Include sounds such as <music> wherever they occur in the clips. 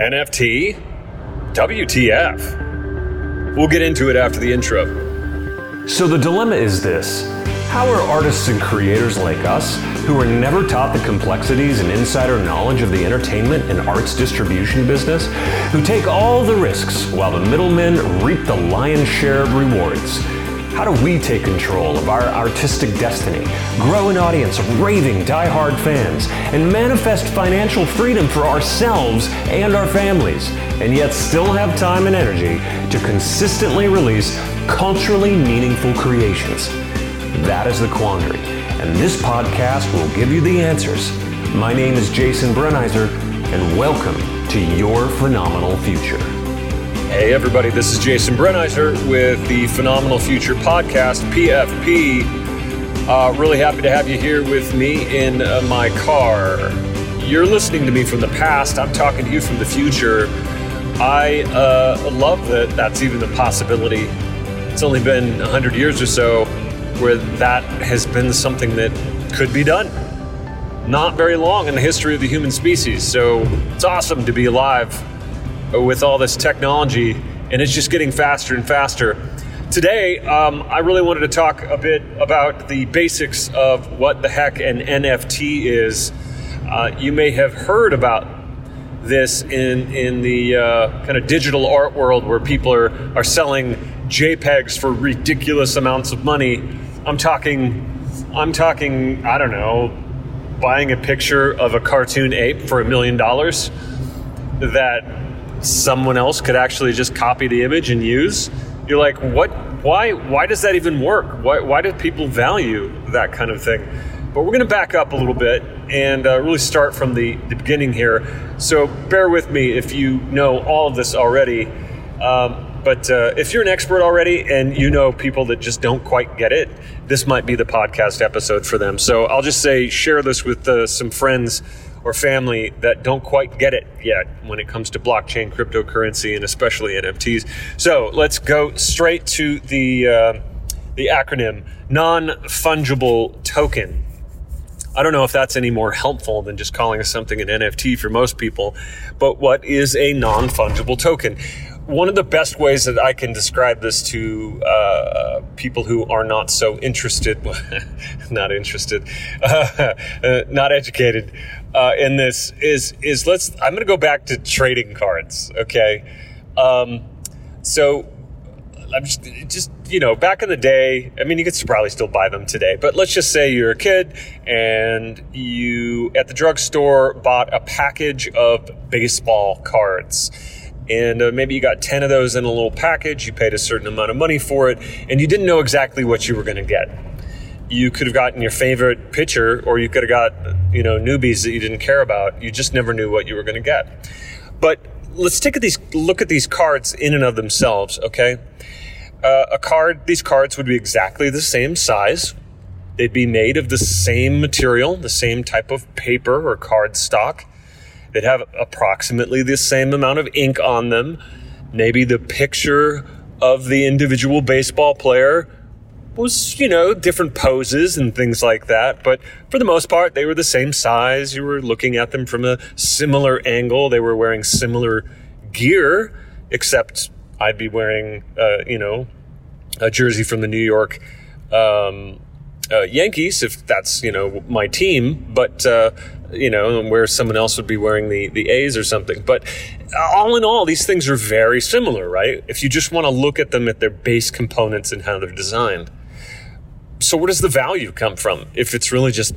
NFT? WTF? We'll get into it after the intro. So the dilemma is this How are artists and creators like us, who were never taught the complexities and insider knowledge of the entertainment and arts distribution business, who take all the risks while the middlemen reap the lion's share of rewards? How do we take control of our artistic destiny, grow an audience of raving, die-hard fans, and manifest financial freedom for ourselves and our families, and yet still have time and energy to consistently release culturally meaningful creations? That is the quandary, and this podcast will give you the answers. My name is Jason Brenizer, and welcome to your phenomenal future. Hey, everybody, this is Jason Brenizer with the Phenomenal Future Podcast, PFP. Uh, really happy to have you here with me in uh, my car. You're listening to me from the past, I'm talking to you from the future. I uh, love that that's even a possibility. It's only been 100 years or so where that has been something that could be done. Not very long in the history of the human species, so it's awesome to be alive with all this technology, and it's just getting faster and faster. Today, um, I really wanted to talk a bit about the basics of what the heck an NFT is. Uh, you may have heard about this in in the uh, kind of digital art world where people are are selling JPEGs for ridiculous amounts of money. I'm talking, I'm talking, I don't know, buying a picture of a cartoon ape for a million dollars that someone else could actually just copy the image and use. You're like, what? Why? Why does that even work? Why? Why do people value that kind of thing? But we're going to back up a little bit and uh, really start from the, the beginning here. So bear with me if you know all of this already. Um, but uh, if you're an expert already and you know people that just don't quite get it, this might be the podcast episode for them. So I'll just say share this with uh, some friends or family that don't quite get it yet when it comes to blockchain, cryptocurrency, and especially NFTs. So let's go straight to the uh, the acronym non fungible token. I don't know if that's any more helpful than just calling something an NFT for most people, but what is a non fungible token? One of the best ways that I can describe this to uh, people who are not so interested, <laughs> not interested, <laughs> uh, not educated, uh, in this is is let's I'm going to go back to trading cards. Okay, um, so I'm just just you know back in the day. I mean, you could probably still buy them today, but let's just say you're a kid and you at the drugstore bought a package of baseball cards. And uh, maybe you got 10 of those in a little package, you paid a certain amount of money for it, and you didn't know exactly what you were going to get you could have gotten your favorite pitcher or you could have got you know newbies that you didn't care about. You just never knew what you were going to get. But let's take these look at these cards in and of themselves okay? Uh, a card these cards would be exactly the same size. They'd be made of the same material the same type of paper or card stock. They'd have approximately the same amount of ink on them. Maybe the picture of the individual baseball player was, you know, different poses and things like that. But for the most part, they were the same size. You were looking at them from a similar angle. They were wearing similar gear, except I'd be wearing, uh, you know, a jersey from the New York um, uh, Yankees, if that's, you know, my team. But, uh, you know, where someone else would be wearing the, the A's or something. But all in all, these things are very similar, right? If you just want to look at them at their base components and how they're designed so where does the value come from if it's really just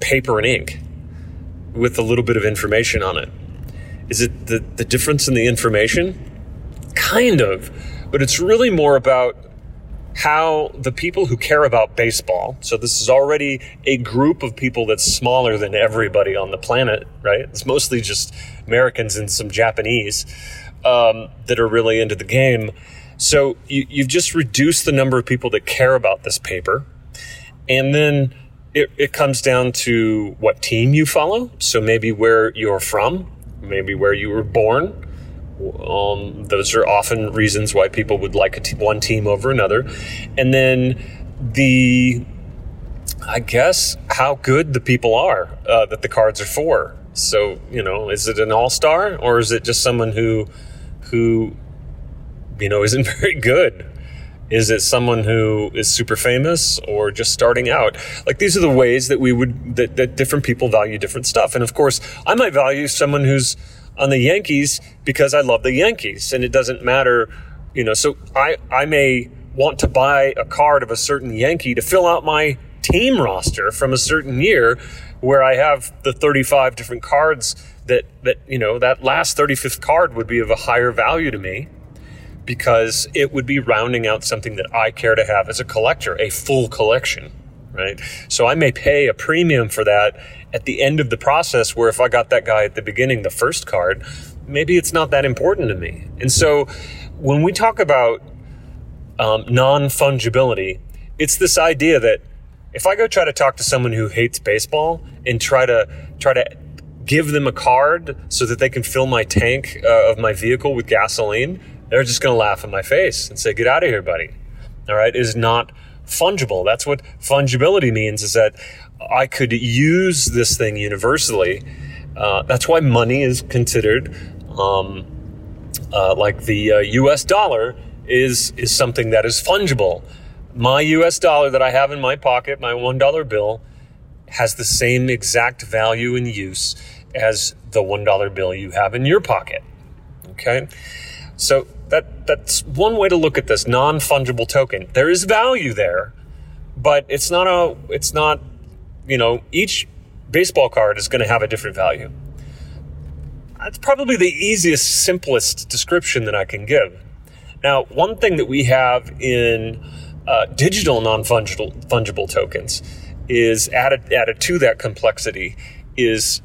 paper and ink with a little bit of information on it? Is it the, the difference in the information? Kind of, but it's really more about how the people who care about baseball, so this is already a group of people that's smaller than everybody on the planet, right? It's mostly just Americans and some Japanese um, that are really into the game so you, you've just reduced the number of people that care about this paper. And then it, it comes down to what team you follow. So maybe where you're from, maybe where you were born. Um, those are often reasons why people would like t- one team over another. And then the, I guess, how good the people are uh, that the cards are for. So, you know, is it an all star or is it just someone who, who, you know, isn't <laughs> very good? Is it someone who is super famous or just starting out? Like these are the ways that we would, that, that different people value different stuff. And of course, I might value someone who's on the Yankees because I love the Yankees and it doesn't matter, you know, so I, I may want to buy a card of a certain Yankee to fill out my team roster from a certain year where I have the 35 different cards that, that, you know, that last 35th card would be of a higher value to me because it would be rounding out something that I care to have as a collector, a full collection, right? So I may pay a premium for that at the end of the process where if I got that guy at the beginning, the first card, maybe it's not that important to me. And so when we talk about um, non fungibility, it's this idea that if I go try to talk to someone who hates baseball and try to try to give them a card so that they can fill my tank uh, of my vehicle with gasoline, they're just going to laugh in my face and say, "Get out of here, buddy." All right, is not fungible. That's what fungibility means. Is that I could use this thing universally. Uh, that's why money is considered um, uh, like the U.S. Uh, dollar is is something that is fungible my US dollar that I have in my pocket, my $1 bill, has the same exact value and use as the $1 bill you have in your pocket. Okay? So that that's one way to look at this non-fungible token. There is value there, but it's not a it's not you know, each baseball card is going to have a different value. That's probably the easiest, simplest description that I can give. Now, one thing that we have in uh, digital non-fungible fungible tokens is added added to that complexity is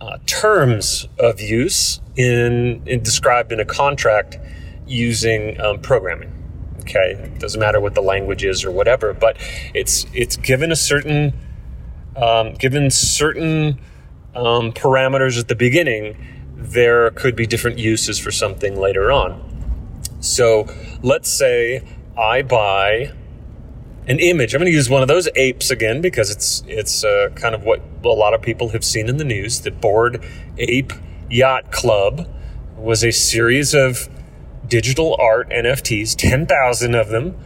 uh, terms of use in, in, described in a contract using um, programming. Okay, it doesn't matter what the language is or whatever, but it's it's given a certain um, given certain um, parameters at the beginning. There could be different uses for something later on. So let's say I buy an image. I'm going to use one of those apes again because it's it's uh, kind of what a lot of people have seen in the news. The Bored Ape Yacht Club was a series of digital art NFTs, 10,000 of them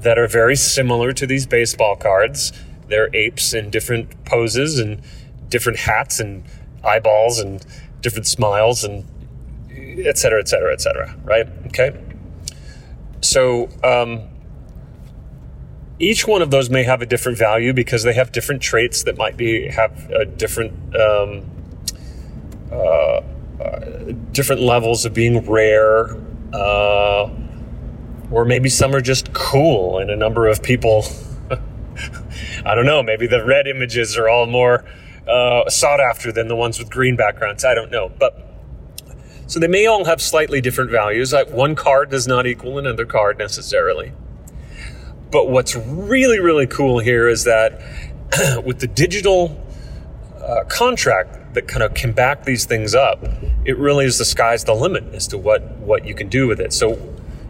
that are very similar to these baseball cards. They're apes in different poses and different hats and eyeballs and different smiles and et cetera, et cetera, et cetera, right? Okay. So, um, each one of those may have a different value because they have different traits that might be have a different um, uh, uh, different levels of being rare, uh, or maybe some are just cool, and a number of people. <laughs> I don't know. Maybe the red images are all more uh, sought after than the ones with green backgrounds. I don't know, but so they may all have slightly different values. Like one card does not equal another card necessarily. But what's really, really cool here is that <clears throat> with the digital uh, contract that kind of can back these things up, it really is the sky's the limit as to what, what you can do with it. So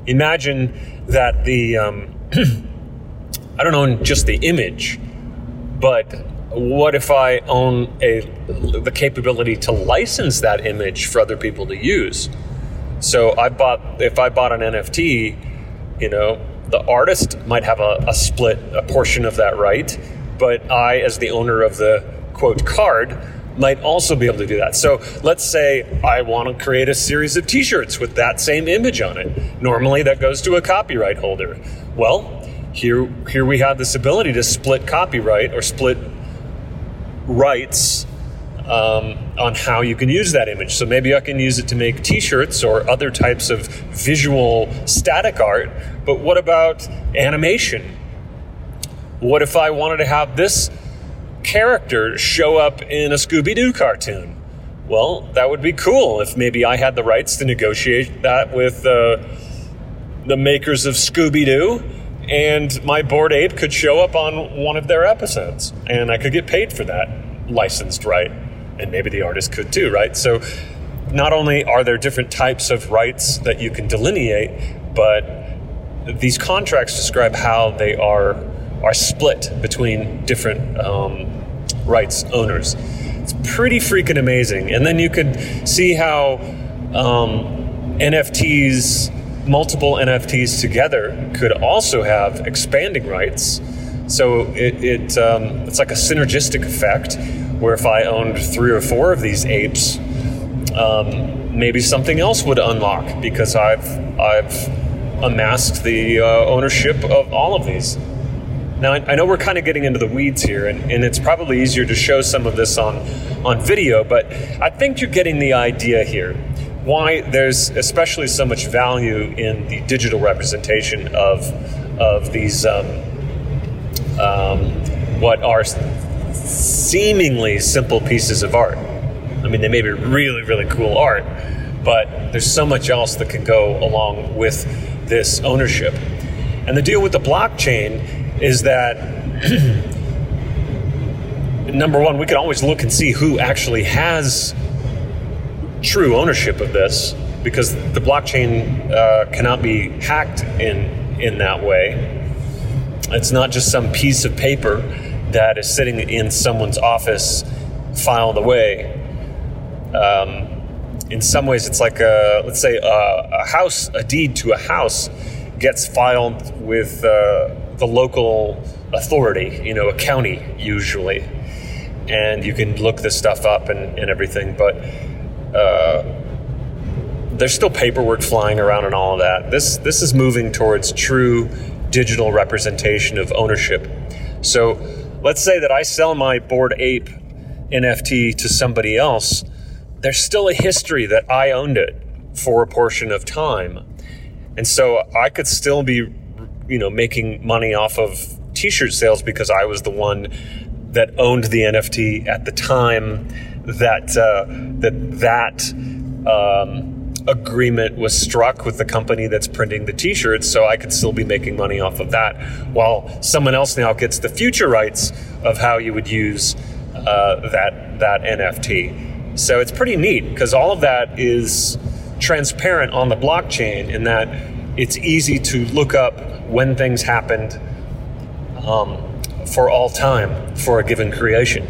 imagine that the, um, <clears throat> I don't own just the image, but what if I own a, the capability to license that image for other people to use? So I bought, if I bought an NFT, you know, the artist might have a, a split, a portion of that right, but I, as the owner of the quote card, might also be able to do that. So let's say I want to create a series of t-shirts with that same image on it. Normally that goes to a copyright holder. Well, here here we have this ability to split copyright or split rights um, on how you can use that image. So maybe I can use it to make t-shirts or other types of visual static art but what about animation? What if I wanted to have this character show up in a Scooby Doo cartoon? Well, that would be cool if maybe I had the rights to negotiate that with uh, the makers of Scooby Doo, and my Bored Ape could show up on one of their episodes, and I could get paid for that licensed right, and maybe the artist could too, right? So, not only are there different types of rights that you can delineate, but these contracts describe how they are are split between different um, rights owners. It's pretty freaking amazing. And then you could see how um, NFTs, multiple NFTs together, could also have expanding rights. So it, it um, it's like a synergistic effect where if I owned three or four of these apes, um, maybe something else would unlock because I've I've amassed the uh, ownership of all of these. Now, I know we're kind of getting into the weeds here, and, and it's probably easier to show some of this on, on video, but I think you're getting the idea here. Why there's especially so much value in the digital representation of, of these, um, um, what are seemingly simple pieces of art. I mean, they may be really, really cool art, but there's so much else that can go along with this ownership. And the deal with the blockchain is that <clears throat> number one, we can always look and see who actually has true ownership of this because the blockchain uh, cannot be hacked in in that way. It's not just some piece of paper that is sitting in someone's office filed away. Um, in some ways, it's like a let's say a, a, house, a deed to a house gets filed with. Uh, the local authority, you know, a county usually, and you can look this stuff up and, and everything. But uh, there's still paperwork flying around and all of that. This this is moving towards true digital representation of ownership. So let's say that I sell my Bored Ape NFT to somebody else. There's still a history that I owned it for a portion of time. And so I could still be you know making money off of t-shirt sales because I was the one that owned the NFT at the time that uh, that that um, agreement was struck with the company that's printing the t-shirts so I could still be making money off of that while someone else now gets the future rights of how you would use uh, that that NFT so it's pretty neat because all of that is transparent on the blockchain in that it's easy to look up when things happened um, for all time for a given creation.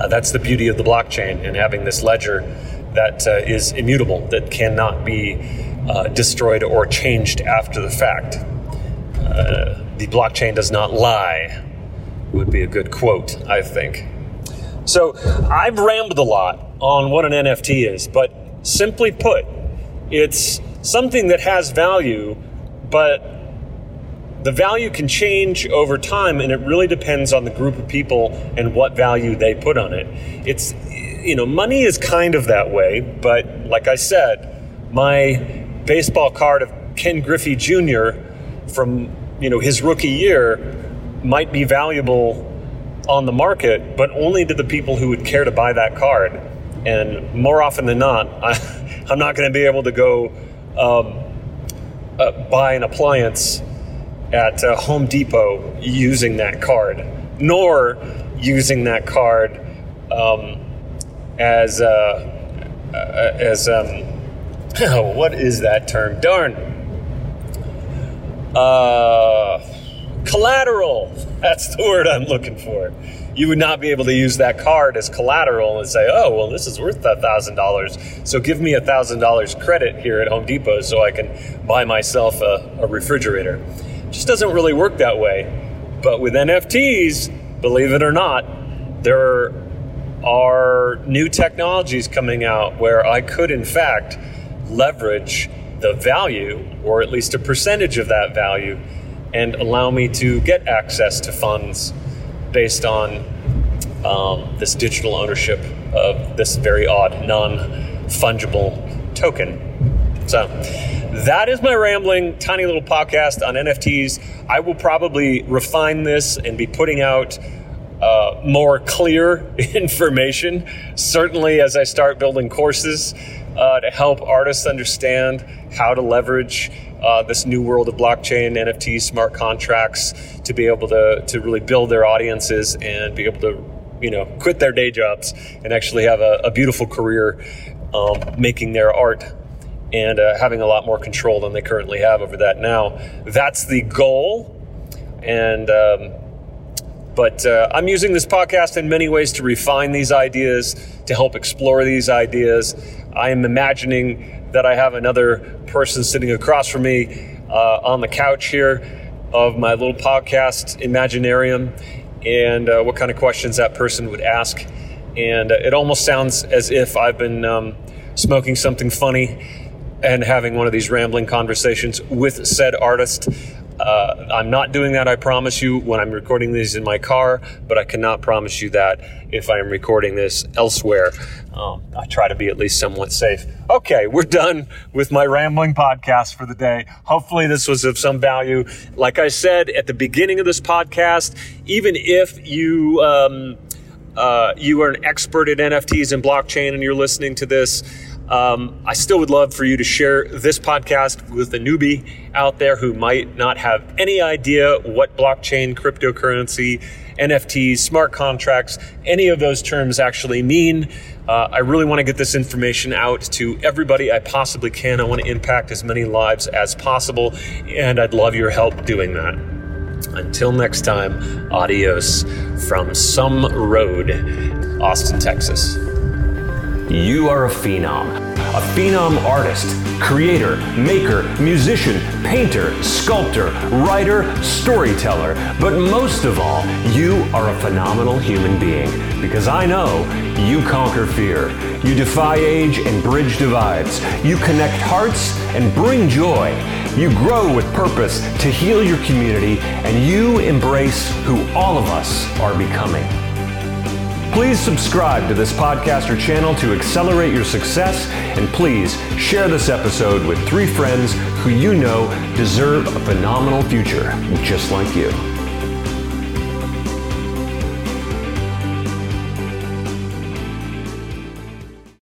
Uh, that's the beauty of the blockchain and having this ledger that uh, is immutable, that cannot be uh, destroyed or changed after the fact. Uh, the blockchain does not lie, would be a good quote, I think. So I've rambled a lot on what an NFT is, but simply put, it's something that has value, but the value can change over time and it really depends on the group of people and what value they put on it. It's you know money is kind of that way but like i said my baseball card of ken griffey jr from you know his rookie year might be valuable on the market but only to the people who would care to buy that card. And more often than not <laughs> I, am not going to be able to go um, uh, buy an appliance at uh, Home Depot using that card, nor using that card um, as uh, uh, as um, <laughs> what is that term? Darn. Uh, collateral. That's the word I'm looking for. You would not be able to use that card as collateral and say, "Oh, well, this is worth a thousand dollars, so give me a thousand dollars credit here at Home Depot so I can buy myself a, a refrigerator." just doesn't really work that way. But with NFTs, believe it or not, there are new technologies coming out where I could, in fact, leverage the value, or at least a percentage of that value, and allow me to get access to funds based on um, this digital ownership of this very odd, non fungible token. So, that is my rambling, tiny little podcast on NFTs. I will probably refine this and be putting out uh, more clear <laughs> information, certainly as I start building courses uh, to help artists understand how to leverage uh, this new world of blockchain, NFTs, smart contracts to be able to, to really build their audiences and be able to you know quit their day jobs and actually have a, a beautiful career um, making their art and uh, having a lot more control than they currently have over that now. That's the goal. And um, But uh, I'm using this podcast in many ways to refine these ideas, to help explore these ideas. I am imagining that I have another person sitting across from me uh, on the couch here of my little podcast Imaginarium and uh, what kind of questions that person would ask. And uh, it almost sounds as if I've been um, smoking something funny and having one of these rambling conversations with said artist. Uh, I'm not doing that, I promise you, when I'm recording these in my car, but I cannot promise you that if I am recording this elsewhere. Um, I try to be at least somewhat safe. Okay, we're done with my rambling podcast for the day. Hopefully, this was of some value. Like I said at the beginning of this podcast, even if you um, uh, you are an expert at NFTs and blockchain and you're listening to this, um, I still would love for you to share this podcast with a newbie out there who might not have any idea what blockchain, cryptocurrency, NFTs, smart contracts, any of those terms actually mean. Uh, I really want to get this information out to everybody I possibly can. I want to impact as many lives as possible, and I'd love your help doing that. Until next time, adios from some road, Austin, Texas. You are a phenom. A phenom artist, creator, maker, musician, painter, sculptor, writer, storyteller. But most of all, you are a phenomenal human being because I know you conquer fear. You defy age and bridge divides. You connect hearts and bring joy. You grow with purpose to heal your community and you embrace who all of us are becoming. Please subscribe to this podcast or channel to accelerate your success, and please share this episode with three friends who you know deserve a phenomenal future just like you.